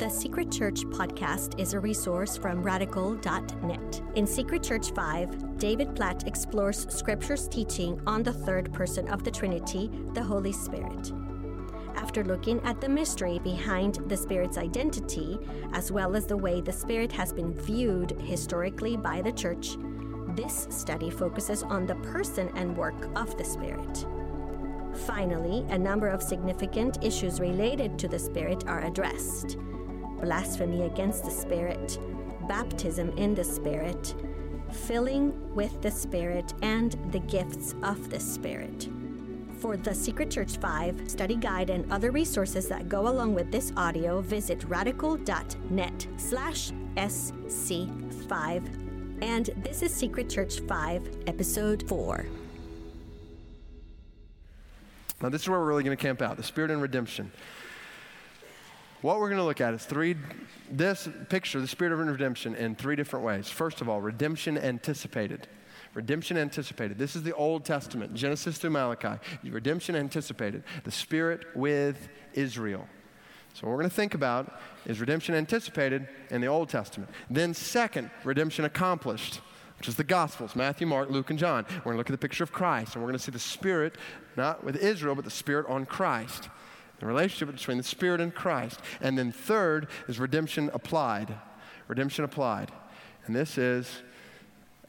The Secret Church podcast is a resource from radical.net. In Secret Church 5, David Platt explores Scripture's teaching on the third person of the Trinity, the Holy Spirit. After looking at the mystery behind the Spirit's identity, as well as the way the Spirit has been viewed historically by the Church, this study focuses on the person and work of the Spirit. Finally, a number of significant issues related to the Spirit are addressed blasphemy against the Spirit, baptism in the Spirit, filling with the Spirit, and the gifts of the Spirit. For the Secret Church 5 study guide and other resources that go along with this audio, visit radical.net slash SC5. And this is Secret Church 5, Episode 4. Now, this is where we're really going to camp out the Spirit and redemption. What we're going to look at is three, this picture, the Spirit of redemption, in three different ways. First of all, redemption anticipated. Redemption anticipated. This is the Old Testament, Genesis through Malachi. Redemption anticipated. The Spirit with Israel. So, what we're going to think about is redemption anticipated in the Old Testament. Then, second, redemption accomplished, which is the Gospels Matthew, Mark, Luke, and John. We're going to look at the picture of Christ, and we're going to see the Spirit, not with Israel, but the Spirit on Christ. The relationship between the Spirit and Christ. And then, third is redemption applied. Redemption applied. And this is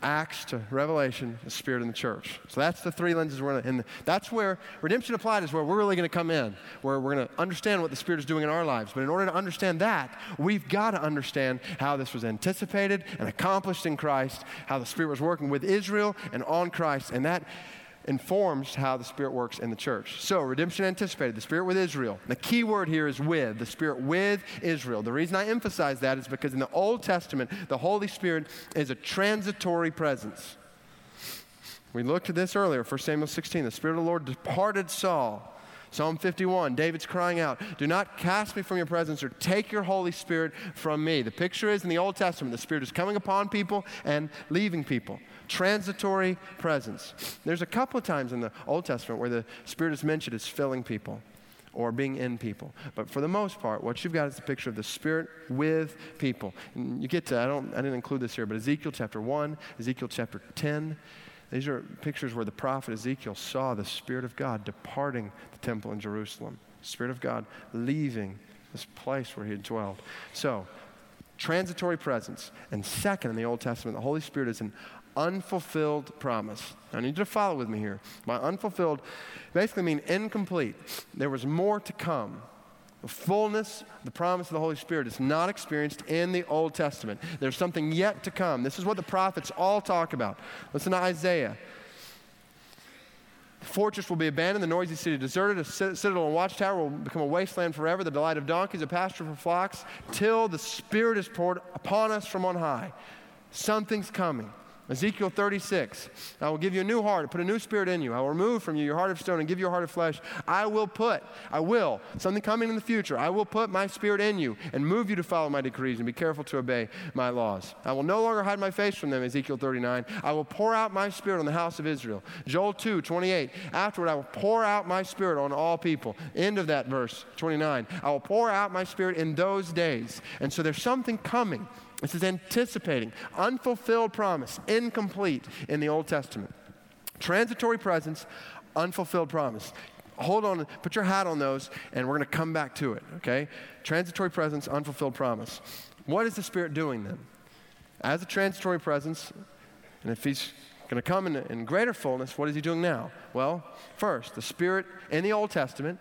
Acts to Revelation, the Spirit in the church. So that's the three lenses we're in. That's where redemption applied is where we're really going to come in, where we're going to understand what the Spirit is doing in our lives. But in order to understand that, we've got to understand how this was anticipated and accomplished in Christ, how the Spirit was working with Israel and on Christ. And that informs how the Spirit works in the church. So, redemption anticipated, the Spirit with Israel. The key word here is with, the Spirit with Israel. The reason I emphasize that is because in the Old Testament, the Holy Spirit is a transitory presence. We looked at this earlier, 1 Samuel 16. The Spirit of the Lord departed Saul. Psalm 51, David's crying out, Do not cast me from your presence or take your Holy Spirit from me. The picture is in the Old Testament, the Spirit is coming upon people and leaving people transitory presence. There's a couple of times in the Old Testament where the Spirit is mentioned as filling people or being in people. But for the most part, what you've got is a picture of the Spirit with people. And you get to, I, don't, I didn't include this here, but Ezekiel chapter 1, Ezekiel chapter 10. These are pictures where the prophet Ezekiel saw the Spirit of God departing the temple in Jerusalem, the Spirit of God leaving this place where he had dwelled. So, transitory presence. And second, in the Old Testament, the Holy Spirit is an unfulfilled promise. I need you to follow with me here. By unfulfilled basically mean incomplete. There was more to come. The fullness, the promise of the Holy Spirit is not experienced in the Old Testament. There's something yet to come. This is what the prophets all talk about. Listen to Isaiah. The fortress will be abandoned, the noisy city deserted, a citadel and watchtower will become a wasteland forever, the delight of donkeys, a pasture for flocks, till the Spirit is poured upon us from on high. Something's coming. Ezekiel 36, I will give you a new heart, put a new spirit in you. I will remove from you your heart of stone and give you a heart of flesh. I will put, I will, something coming in the future, I will put my spirit in you and move you to follow my decrees and be careful to obey my laws. I will no longer hide my face from them, Ezekiel 39. I will pour out my spirit on the house of Israel. Joel 2, 28. Afterward, I will pour out my spirit on all people. End of that verse, 29. I will pour out my spirit in those days. And so there's something coming. This is anticipating unfulfilled promise, incomplete in the Old Testament. Transitory presence, unfulfilled promise. Hold on, put your hat on those, and we're going to come back to it, okay? Transitory presence, unfulfilled promise. What is the Spirit doing then? As a transitory presence, and if He's going to come in, in greater fullness, what is He doing now? Well, first, the Spirit in the Old Testament,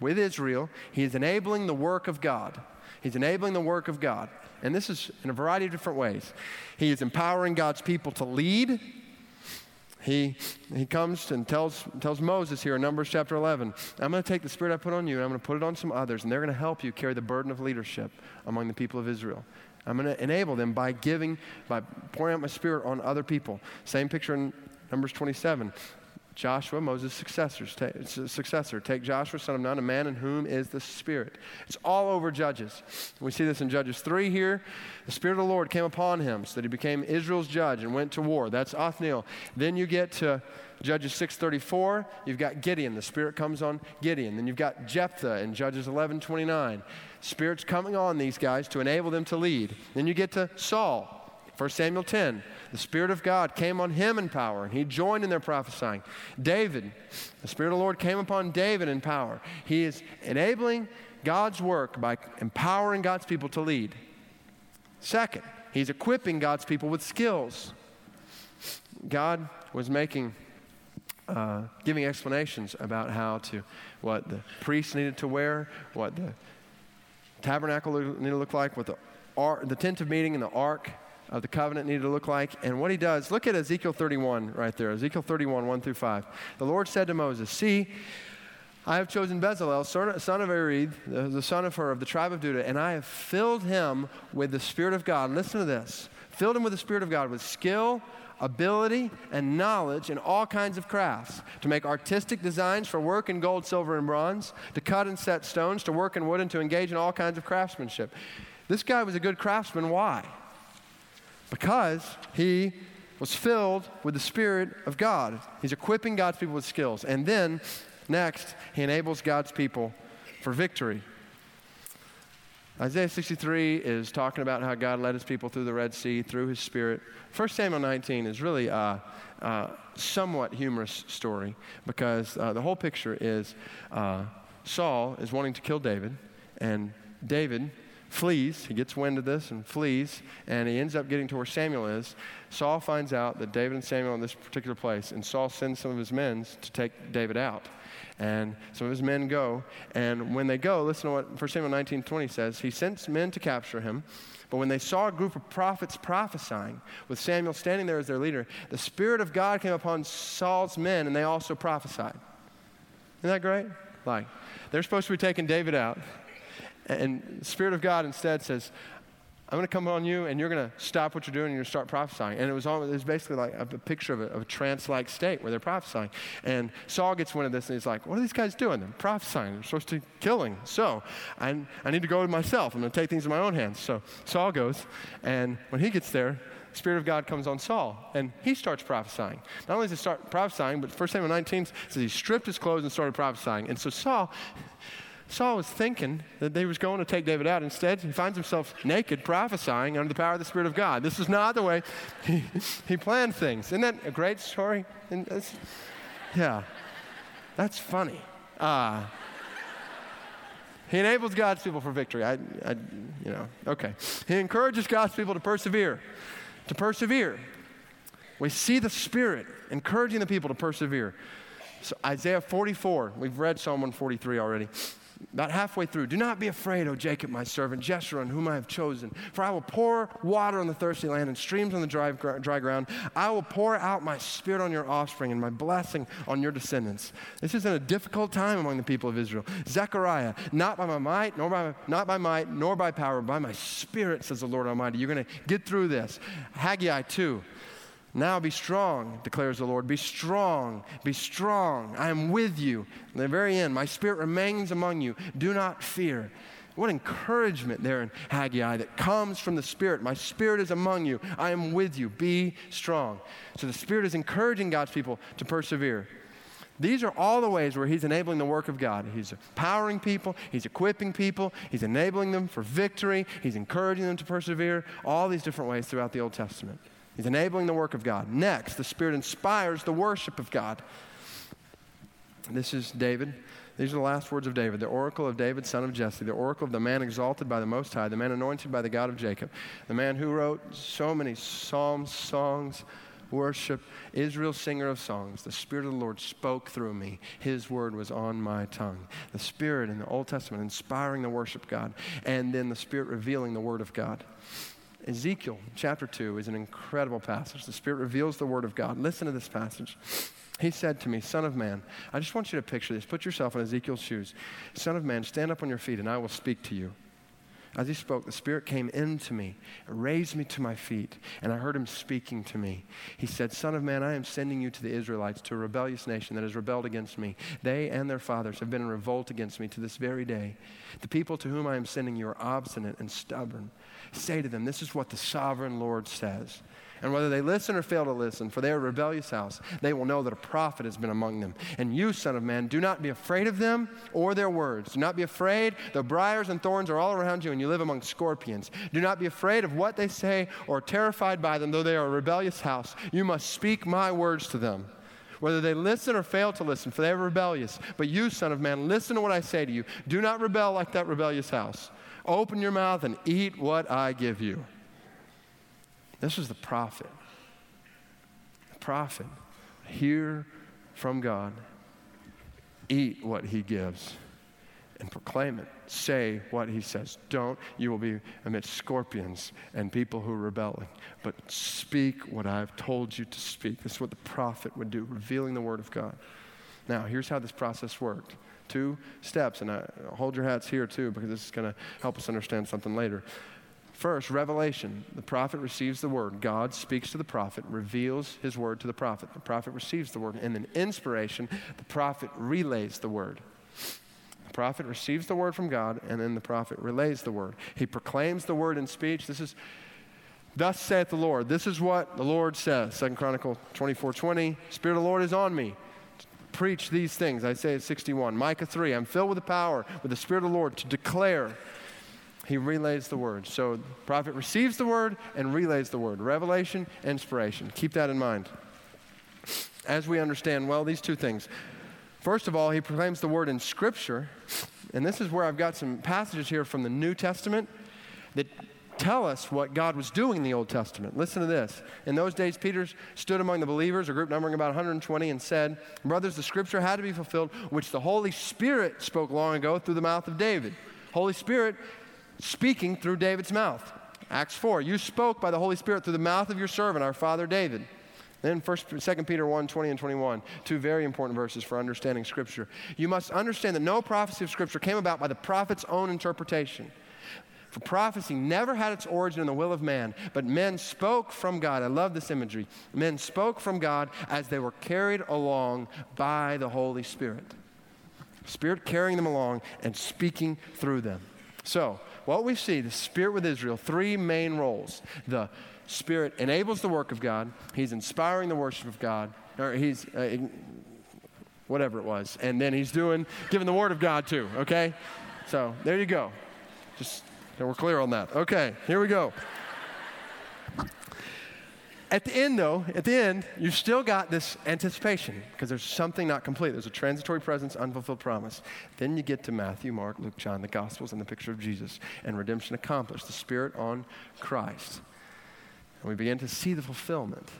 with Israel, He is enabling the work of God. He's enabling the work of God. And this is in a variety of different ways. He is empowering God's people to lead. He, he comes and tells, tells Moses here in Numbers chapter 11, I'm going to take the spirit I put on you and I'm going to put it on some others, and they're going to help you carry the burden of leadership among the people of Israel. I'm going to enable them by giving, by pouring out my spirit on other people. Same picture in Numbers 27 Joshua, Moses' successors, successor. Take Joshua, son of Nun, a man in whom is the Spirit. It's all over Judges. We see this in Judges 3 here. The Spirit of the Lord came upon him so that he became Israel's judge and went to war. That's Othniel. Then you get to Judges 6:34, you've got Gideon. The Spirit comes on Gideon. Then you've got Jephthah in Judges 11:29. Spirit's coming on these guys to enable them to lead. Then you get to Saul. 1 Samuel 10, the Spirit of God came on him in power, and he joined in their prophesying. David, the Spirit of the Lord came upon David in power. He is enabling God's work by empowering God's people to lead. Second, he's equipping God's people with skills. God was making, uh, giving explanations about how to, what the priests needed to wear, what the tabernacle needed to look like, what the, the tent of meeting and the ark of the covenant needed to look like. And what he does, look at Ezekiel 31 right there. Ezekiel 31, 1 through 5. The Lord said to Moses, See, I have chosen Bezalel, son of Uri, the son of Hur, of the tribe of Judah, and I have filled him with the Spirit of God. Listen to this. Filled him with the Spirit of God, with skill, ability, and knowledge in all kinds of crafts, to make artistic designs for work in gold, silver, and bronze, to cut and set stones, to work in wood, and to engage in all kinds of craftsmanship. This guy was a good craftsman. Why? Because he was filled with the Spirit of God. He's equipping God's people with skills. And then, next, he enables God's people for victory. Isaiah 63 is talking about how God led his people through the Red Sea through his Spirit. 1 Samuel 19 is really a, a somewhat humorous story because uh, the whole picture is uh, Saul is wanting to kill David, and David flees. He gets wind of this and flees, and he ends up getting to where Samuel is. Saul finds out that David and Samuel are in this particular place, and Saul sends some of his men to take David out. And some of his men go, and when they go, listen to what 1 Samuel 19 20 says. He sends men to capture him. But when they saw a group of prophets prophesying, with Samuel standing there as their leader, the Spirit of God came upon Saul's men, and they also prophesied. Isn't that great? Like, they're supposed to be taking David out. And Spirit of God instead says, I'm going to come on you and you're going to stop what you're doing and you're going to start prophesying. And it was, all, it was basically like a, a picture of a, of a trance like state where they're prophesying. And Saul gets wind of this and he's like, What are these guys doing? They're prophesying. They're supposed to be killing. So I, I need to go myself. I'm going to take things in my own hands. So Saul goes. And when he gets there, the Spirit of God comes on Saul, and he starts prophesying. Not only does he start prophesying, but 1 Samuel 19 says he stripped his clothes and started prophesying. And so Saul, Saul was thinking that he was going to take David out. Instead, he finds himself naked, prophesying under the power of the Spirit of God. This is not the way he, he planned things. Isn't that a great story? yeah, that's funny. Uh, he enables God's people for victory. I, I, you know, okay. He encourages God's people to persevere. To persevere. We see the Spirit encouraging the people to persevere. So Isaiah 44, we've read Psalm 143 already about halfway through, do not be afraid, O Jacob, my servant, Jeshurun, whom I have chosen. For I will pour water on the thirsty land and streams on the dry, dry ground. I will pour out my spirit on your offspring and my blessing on your descendants. This is in a difficult time among the people of Israel. Zechariah, not by my might, nor by, not by might, nor by power, but by my spirit, says the Lord Almighty. You're going to get through this. Haggai 2. Now be strong, declares the Lord. Be strong, be strong. I am with you. In the very end, my spirit remains among you. Do not fear. What encouragement there in Haggai that comes from the Spirit. My Spirit is among you. I am with you. Be strong. So the Spirit is encouraging God's people to persevere. These are all the ways where He's enabling the work of God. He's empowering people, He's equipping people, He's enabling them for victory, He's encouraging them to persevere, all these different ways throughout the Old Testament. He's enabling the work of God. Next, the Spirit inspires the worship of God. This is David. These are the last words of David, the oracle of David, son of Jesse, the oracle of the man exalted by the Most High, the man anointed by the God of Jacob, the man who wrote so many psalms, songs, worship, Israel, singer of songs. The Spirit of the Lord spoke through me. His word was on my tongue. The Spirit in the Old Testament inspiring the worship of God, and then the Spirit revealing the word of God. Ezekiel chapter 2 is an incredible passage. The Spirit reveals the Word of God. Listen to this passage. He said to me, Son of man, I just want you to picture this. Put yourself in Ezekiel's shoes. Son of man, stand up on your feet, and I will speak to you. As he spoke, the Spirit came into me, raised me to my feet, and I heard him speaking to me. He said, Son of man, I am sending you to the Israelites, to a rebellious nation that has rebelled against me. They and their fathers have been in revolt against me to this very day. The people to whom I am sending you are obstinate and stubborn. Say to them, This is what the sovereign Lord says. And whether they listen or fail to listen, for they are a rebellious house, they will know that a prophet has been among them. And you, Son of Man, do not be afraid of them or their words. Do not be afraid, The briars and thorns are all around you and you live among scorpions. Do not be afraid of what they say or terrified by them, though they are a rebellious house. You must speak my words to them. Whether they listen or fail to listen, for they are rebellious. But you, Son of Man, listen to what I say to you. Do not rebel like that rebellious house. Open your mouth and eat what I give you. This was the prophet. The prophet. Hear from God, eat what he gives, and proclaim it. Say what he says. Don't, you will be amidst scorpions and people who are rebelling. But speak what I've told you to speak. This is what the prophet would do, revealing the word of God. Now, here's how this process worked two steps, and I, hold your hats here too, because this is going to help us understand something later. First, revelation. The prophet receives the word. God speaks to the prophet, reveals his word to the prophet. The prophet receives the word. And then inspiration, the prophet relays the word. The prophet receives the word from God, and then the prophet relays the word. He proclaims the word in speech. This is, thus saith the Lord. This is what the Lord says. Second Chronicle 24 20. Spirit of the Lord is on me. Preach these things. Isaiah 61. Micah 3. I'm filled with the power, with the Spirit of the Lord to declare he relays the word. So the prophet receives the word and relays the word. Revelation, inspiration. Keep that in mind. As we understand, well, these two things. First of all, he proclaims the word in Scripture. And this is where I've got some passages here from the New Testament that tell us what God was doing in the Old Testament. Listen to this. In those days, Peter stood among the believers, a group numbering about 120, and said, Brothers, the scripture had to be fulfilled, which the Holy Spirit spoke long ago through the mouth of David. Holy Spirit speaking through David's mouth. Acts 4, you spoke by the Holy Spirit through the mouth of your servant, our father David. Then 1, 2 Peter 1, 20 and 21, two very important verses for understanding Scripture. You must understand that no prophecy of Scripture came about by the prophet's own interpretation. For prophecy never had its origin in the will of man, but men spoke from God. I love this imagery. Men spoke from God as they were carried along by the Holy Spirit. Spirit carrying them along and speaking through them. So, what we see, the Spirit with Israel, three main roles. The Spirit enables the work of God, He's inspiring the worship of God, or He's. Uh, whatever it was. And then he's doing, giving the word of God too, okay? So there you go. Just, we're clear on that. Okay, here we go. At the end, though, at the end, you've still got this anticipation because there's something not complete. There's a transitory presence, unfulfilled promise. Then you get to Matthew, Mark, Luke, John, the Gospels, and the picture of Jesus and redemption accomplished, the Spirit on Christ. And we begin to see the fulfillment.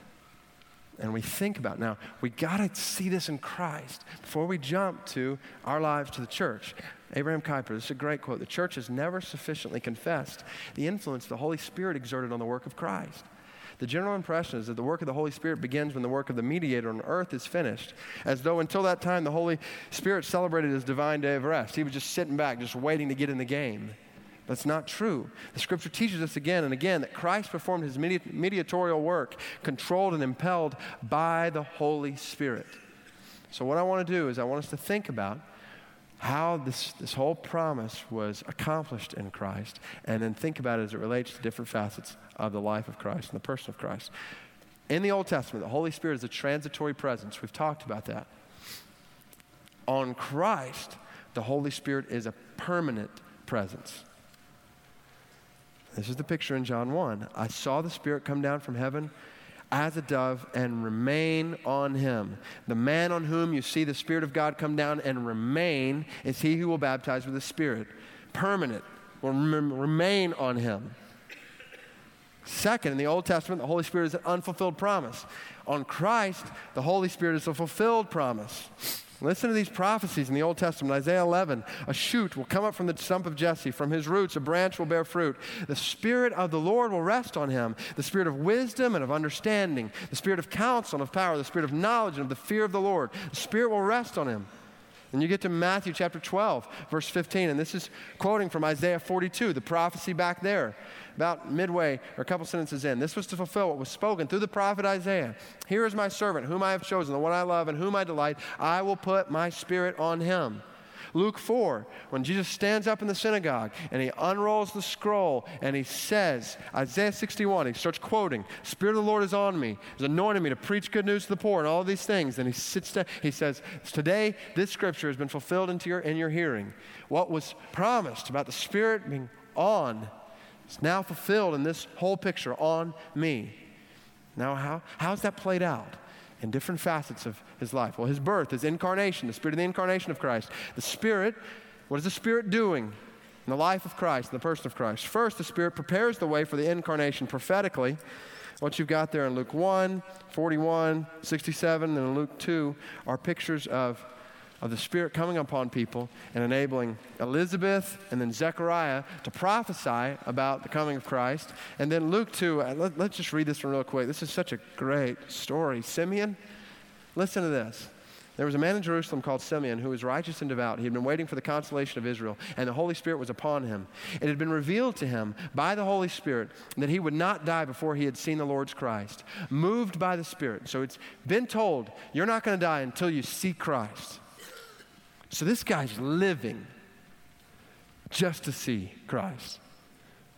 And we think about now, we got to see this in Christ before we jump to our lives to the church. Abraham Kuyper, this is a great quote. The church has never sufficiently confessed the influence the Holy Spirit exerted on the work of Christ. The general impression is that the work of the Holy Spirit begins when the work of the mediator on earth is finished, as though until that time the Holy Spirit celebrated his divine day of rest. He was just sitting back, just waiting to get in the game. That's not true. The scripture teaches us again and again that Christ performed his mediatorial work, controlled and impelled by the Holy Spirit. So, what I want to do is, I want us to think about how this, this whole promise was accomplished in Christ, and then think about it as it relates to different facets of the life of Christ and the person of Christ. In the Old Testament, the Holy Spirit is a transitory presence. We've talked about that. On Christ, the Holy Spirit is a permanent presence. This is the picture in John 1. I saw the Spirit come down from heaven as a dove and remain on him. The man on whom you see the Spirit of God come down and remain is he who will baptize with the Spirit. Permanent, will remain on him. Second, in the Old Testament, the Holy Spirit is an unfulfilled promise. On Christ, the Holy Spirit is a fulfilled promise. Listen to these prophecies in the Old Testament. Isaiah 11, a shoot will come up from the stump of Jesse. From his roots, a branch will bear fruit. The Spirit of the Lord will rest on him the Spirit of wisdom and of understanding, the Spirit of counsel and of power, the Spirit of knowledge and of the fear of the Lord. The Spirit will rest on him. And you get to Matthew chapter 12, verse 15, and this is quoting from Isaiah 42, the prophecy back there, about midway or a couple sentences in. This was to fulfill what was spoken through the prophet Isaiah. Here is my servant, whom I have chosen, the one I love, and whom I delight. I will put my spirit on him. Luke 4, when Jesus stands up in the synagogue and he unrolls the scroll and he says, Isaiah 61, he starts quoting, Spirit of the Lord is on me, He's anointed me to preach good news to the poor and all these things. And he sits down, he says, Today this scripture has been fulfilled into your, in your hearing. What was promised about the Spirit being on is now fulfilled in this whole picture on me. Now, how, how's that played out? in different facets of his life. Well, his birth, his incarnation, the spirit of the incarnation of Christ. The spirit, what is the spirit doing in the life of Christ, in the person of Christ? First, the spirit prepares the way for the incarnation prophetically. What you've got there in Luke 1, 41, 67, and in Luke 2 are pictures of of the Spirit coming upon people and enabling Elizabeth and then Zechariah to prophesy about the coming of Christ. And then Luke 2, uh, let, us just read this one real quick. This is such a great story. Simeon, listen to this. There was a man in Jerusalem called Simeon who was righteous and devout. He had been waiting for the consolation of Israel, and the Holy Spirit was upon him. It had been revealed to him by the Holy Spirit that he would not die before he had seen the Lord's Christ. Moved by the Spirit. So it's been told, you're not going to die until you see Christ. So this guy's living just to see Christ.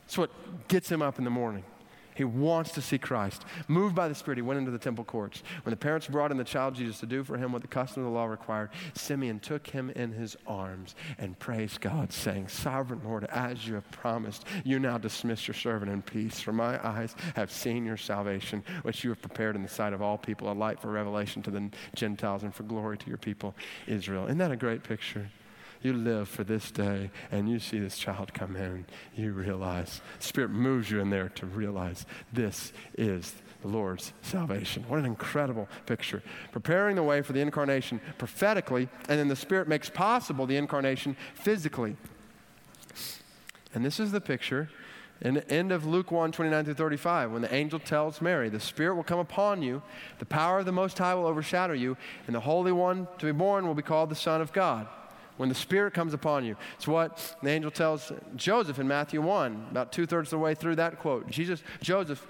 That's what gets him up in the morning. He wants to see Christ. Moved by the Spirit, he went into the temple courts. When the parents brought in the child Jesus to do for him what the custom of the law required, Simeon took him in his arms and praised God, saying, Sovereign Lord, as you have promised, you now dismiss your servant in peace. For my eyes have seen your salvation, which you have prepared in the sight of all people, a light for revelation to the Gentiles and for glory to your people, Israel. Isn't that a great picture? You live for this day and you see this child come in, you realize, Spirit moves you in there to realize this is the Lord's salvation. What an incredible picture. Preparing the way for the incarnation prophetically, and then the Spirit makes possible the incarnation physically. And this is the picture in the end of Luke 1 29 through 35, when the angel tells Mary, The Spirit will come upon you, the power of the Most High will overshadow you, and the Holy One to be born will be called the Son of God when the Spirit comes upon you. It's what the angel tells Joseph in Matthew 1, about two thirds of the way through that quote. Jesus, Joseph,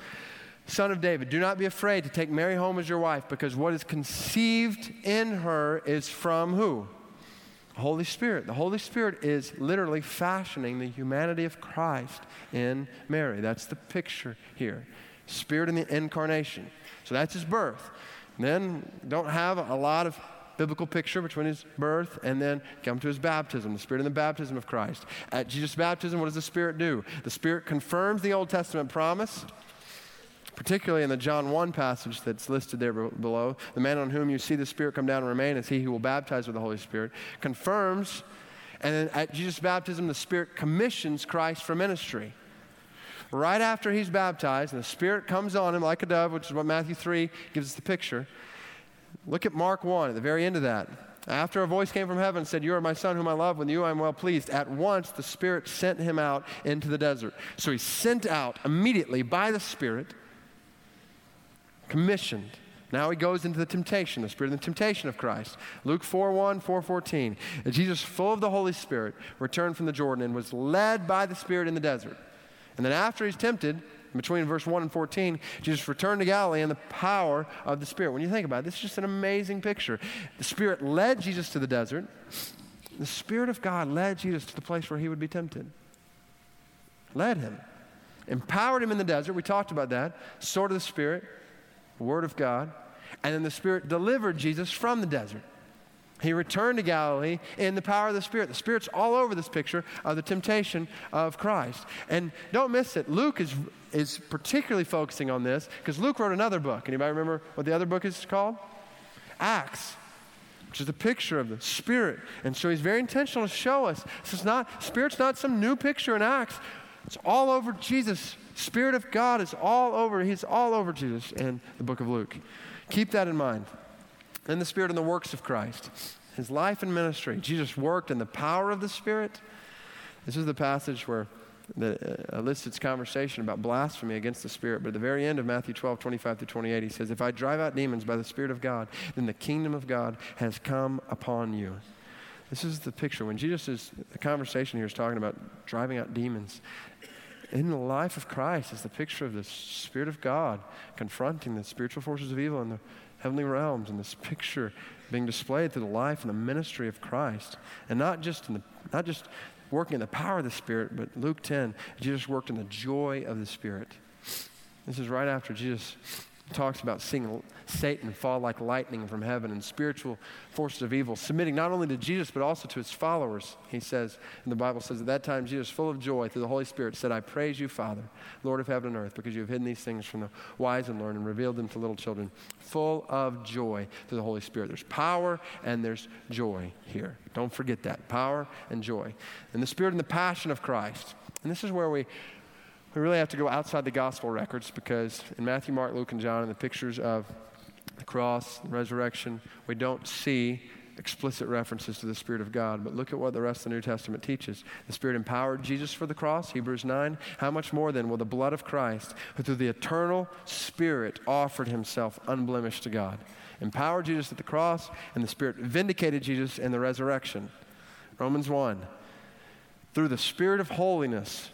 son of David, do not be afraid to take Mary home as your wife, because what is conceived in her is from who? Holy Spirit. The Holy Spirit is literally fashioning the humanity of Christ in Mary. That's the picture here. Spirit in the incarnation. So that's his birth. And then don't have a lot of biblical picture between his birth and then come to his baptism, the Spirit and the baptism of Christ. At Jesus' baptism, what does the Spirit do? The Spirit confirms the Old Testament promise, particularly in the John 1 passage that's listed there below. The man on whom you see the Spirit come down and remain is he who will baptize with the Holy Spirit, confirms. And then at Jesus' baptism, the Spirit commissions Christ for ministry right after he's baptized, and the Spirit comes on him like a dove, which is what Matthew 3 gives us the picture. Look at Mark 1 at the very end of that. After a voice came from heaven and said, You are my son whom I love, with you I am well pleased. At once the Spirit sent him out into the desert. So he's sent out immediately by the Spirit, commissioned. Now he goes into the temptation, the spirit of the temptation of Christ. Luke 4 1, 4 14. Jesus, full of the Holy Spirit, returned from the Jordan and was led by the Spirit in the desert. And then after he's tempted, between verse 1 and 14, Jesus returned to Galilee in the power of the Spirit. When you think about it, this is just an amazing picture. The Spirit led Jesus to the desert. The Spirit of God led Jesus to the place where he would be tempted. Led him. Empowered him in the desert. We talked about that. Sword of the Spirit, Word of God. And then the Spirit delivered Jesus from the desert. He returned to Galilee in the power of the Spirit. The Spirit's all over this picture of the temptation of Christ. And don't miss it. Luke is, is particularly focusing on this because Luke wrote another book. Anybody remember what the other book is called? Acts which is a picture of the Spirit. And so he's very intentional to show us this is not, Spirit's not some new picture in Acts. It's all over Jesus. Spirit of God is all over, he's all over Jesus in the book of Luke. Keep that in mind and the Spirit and the works of Christ. His life and ministry. Jesus worked in the power of the Spirit. This is the passage where that uh, elicits conversation about blasphemy against the Spirit. But at the very end of Matthew 12, 25 through 28, he says, If I drive out demons by the Spirit of God, then the kingdom of God has come upon you. This is the picture. When Jesus is, the conversation here is talking about driving out demons. In the life of Christ is the picture of the Spirit of God confronting the spiritual forces of evil in the heavenly realms, and this picture being displayed through the life and the ministry of Christ. And not just, in the, not just working in the power of the Spirit, but Luke 10, Jesus worked in the joy of the Spirit. This is right after Jesus talks about seeing Satan fall like lightning from heaven and spiritual forces of evil, submitting not only to Jesus but also to his followers. He says, and the Bible says, at that time Jesus, full of joy through the Holy Spirit, said, I praise you, Father, Lord of heaven and earth, because you have hidden these things from the wise and learned and revealed them to little children. Full of joy through the Holy Spirit. There's power and there's joy here. Don't forget that power and joy. And the Spirit and the passion of Christ. And this is where we we really have to go outside the gospel records because in Matthew, Mark, Luke, and John, in the pictures of the cross, resurrection, we don't see explicit references to the Spirit of God. But look at what the rest of the New Testament teaches. The Spirit empowered Jesus for the cross, Hebrews 9. How much more then will the blood of Christ, who through the eternal Spirit offered himself unblemished to God, empower Jesus at the cross, and the Spirit vindicated Jesus in the resurrection? Romans 1. Through the Spirit of holiness,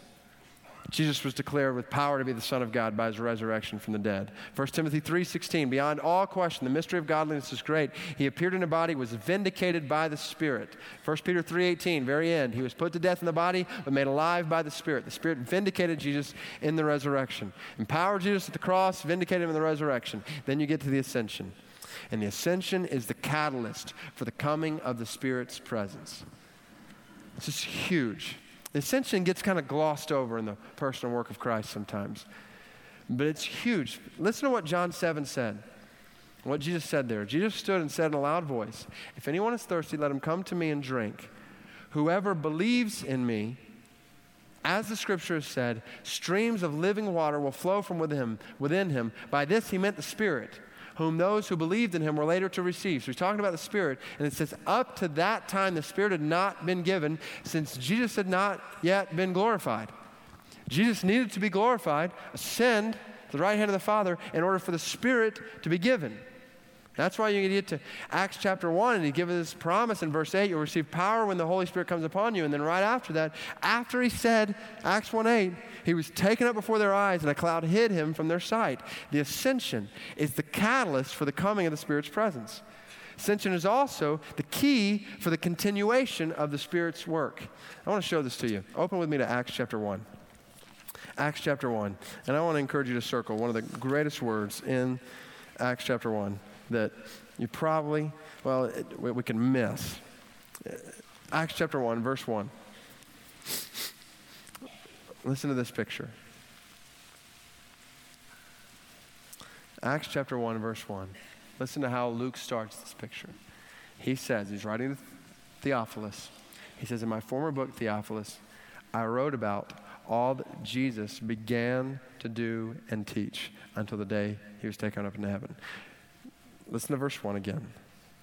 Jesus was declared with power to be the Son of God by his resurrection from the dead. 1 Timothy 3:16, beyond all question, the mystery of godliness is great. He appeared in a body, was vindicated by the Spirit. 1 Peter 3:18, very end. He was put to death in the body, but made alive by the Spirit. The Spirit vindicated Jesus in the resurrection. Empowered Jesus at the cross, vindicated him in the resurrection. Then you get to the ascension. And the ascension is the catalyst for the coming of the Spirit's presence. This is huge. The ascension gets kind of glossed over in the personal work of Christ sometimes. But it's huge. Listen to what John 7 said. What Jesus said there. Jesus stood and said in a loud voice, If anyone is thirsty, let him come to me and drink. Whoever believes in me, as the scripture has said, streams of living water will flow from within him, within him. By this he meant the Spirit whom those who believed in him were later to receive. So he's talking about the Spirit, and it says, up to that time, the Spirit had not been given since Jesus had not yet been glorified. Jesus needed to be glorified, ascend to the right hand of the Father, in order for the Spirit to be given. That's why you get to Acts chapter 1 and he gives this promise in verse 8 you'll receive power when the Holy Spirit comes upon you. And then right after that, after he said, Acts 1 8, he was taken up before their eyes and a cloud hid him from their sight. The ascension is the catalyst for the coming of the Spirit's presence. Ascension is also the key for the continuation of the Spirit's work. I want to show this to you. Open with me to Acts chapter 1. Acts chapter 1. And I want to encourage you to circle one of the greatest words in Acts chapter 1 that you probably, well, it, we can miss. Acts chapter 1, verse 1. Listen to this picture. Acts chapter 1, verse 1. Listen to how Luke starts this picture. He says, he's writing to Theophilus. He says, In my former book, Theophilus, I wrote about all that Jesus began to do and teach until the day he was taken up into heaven. Listen to verse 1 again.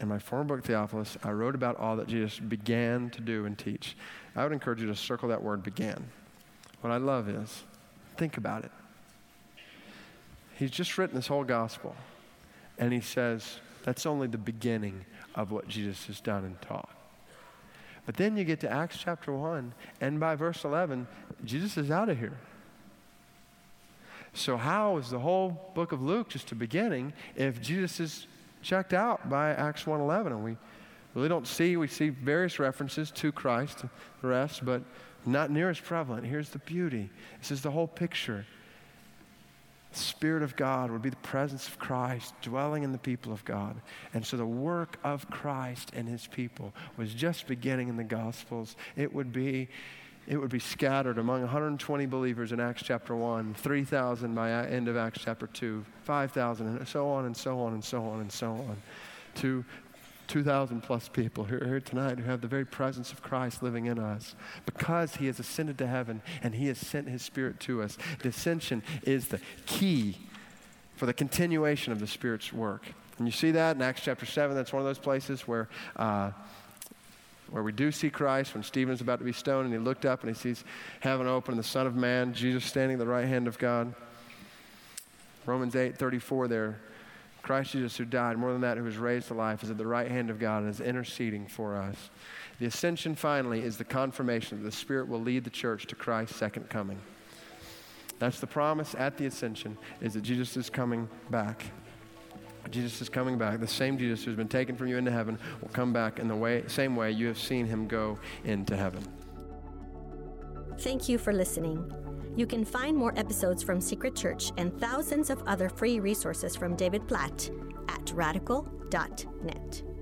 In my former book, Theophilus, I wrote about all that Jesus began to do and teach. I would encourage you to circle that word began. What I love is, think about it. He's just written this whole gospel, and he says that's only the beginning of what Jesus has done and taught. But then you get to Acts chapter 1, and by verse 11, Jesus is out of here. So, how is the whole book of Luke just a beginning if Jesus is checked out by Acts 1.11. And we really don't see, we see various references to Christ, the rest, but not near as prevalent. Here's the beauty. This is the whole picture. The Spirit of God would be the presence of Christ dwelling in the people of God. And so the work of Christ and his people was just beginning in the Gospels. It would be it would be scattered among 120 believers in Acts chapter 1, 3,000 by end of Acts chapter 2, 5,000, and so on and so on and so on and so on, to 2,000 plus people who are here tonight who have the very presence of Christ living in us because he has ascended to heaven and he has sent his Spirit to us. The ascension is the key for the continuation of the Spirit's work. And you see that in Acts chapter 7. That's one of those places where. Uh, where we do see Christ when Stephen's about to be stoned and he looked up and he sees heaven open and the Son of Man, Jesus standing at the right hand of God. Romans 8 34 there Christ Jesus, who died, more than that, who was raised to life, is at the right hand of God and is interceding for us. The ascension, finally, is the confirmation that the Spirit will lead the church to Christ's second coming. That's the promise at the ascension, is that Jesus is coming back. Jesus is coming back. The same Jesus who's been taken from you into heaven will come back in the way, same way you have seen him go into heaven. Thank you for listening. You can find more episodes from Secret Church and thousands of other free resources from David Platt at radical.net.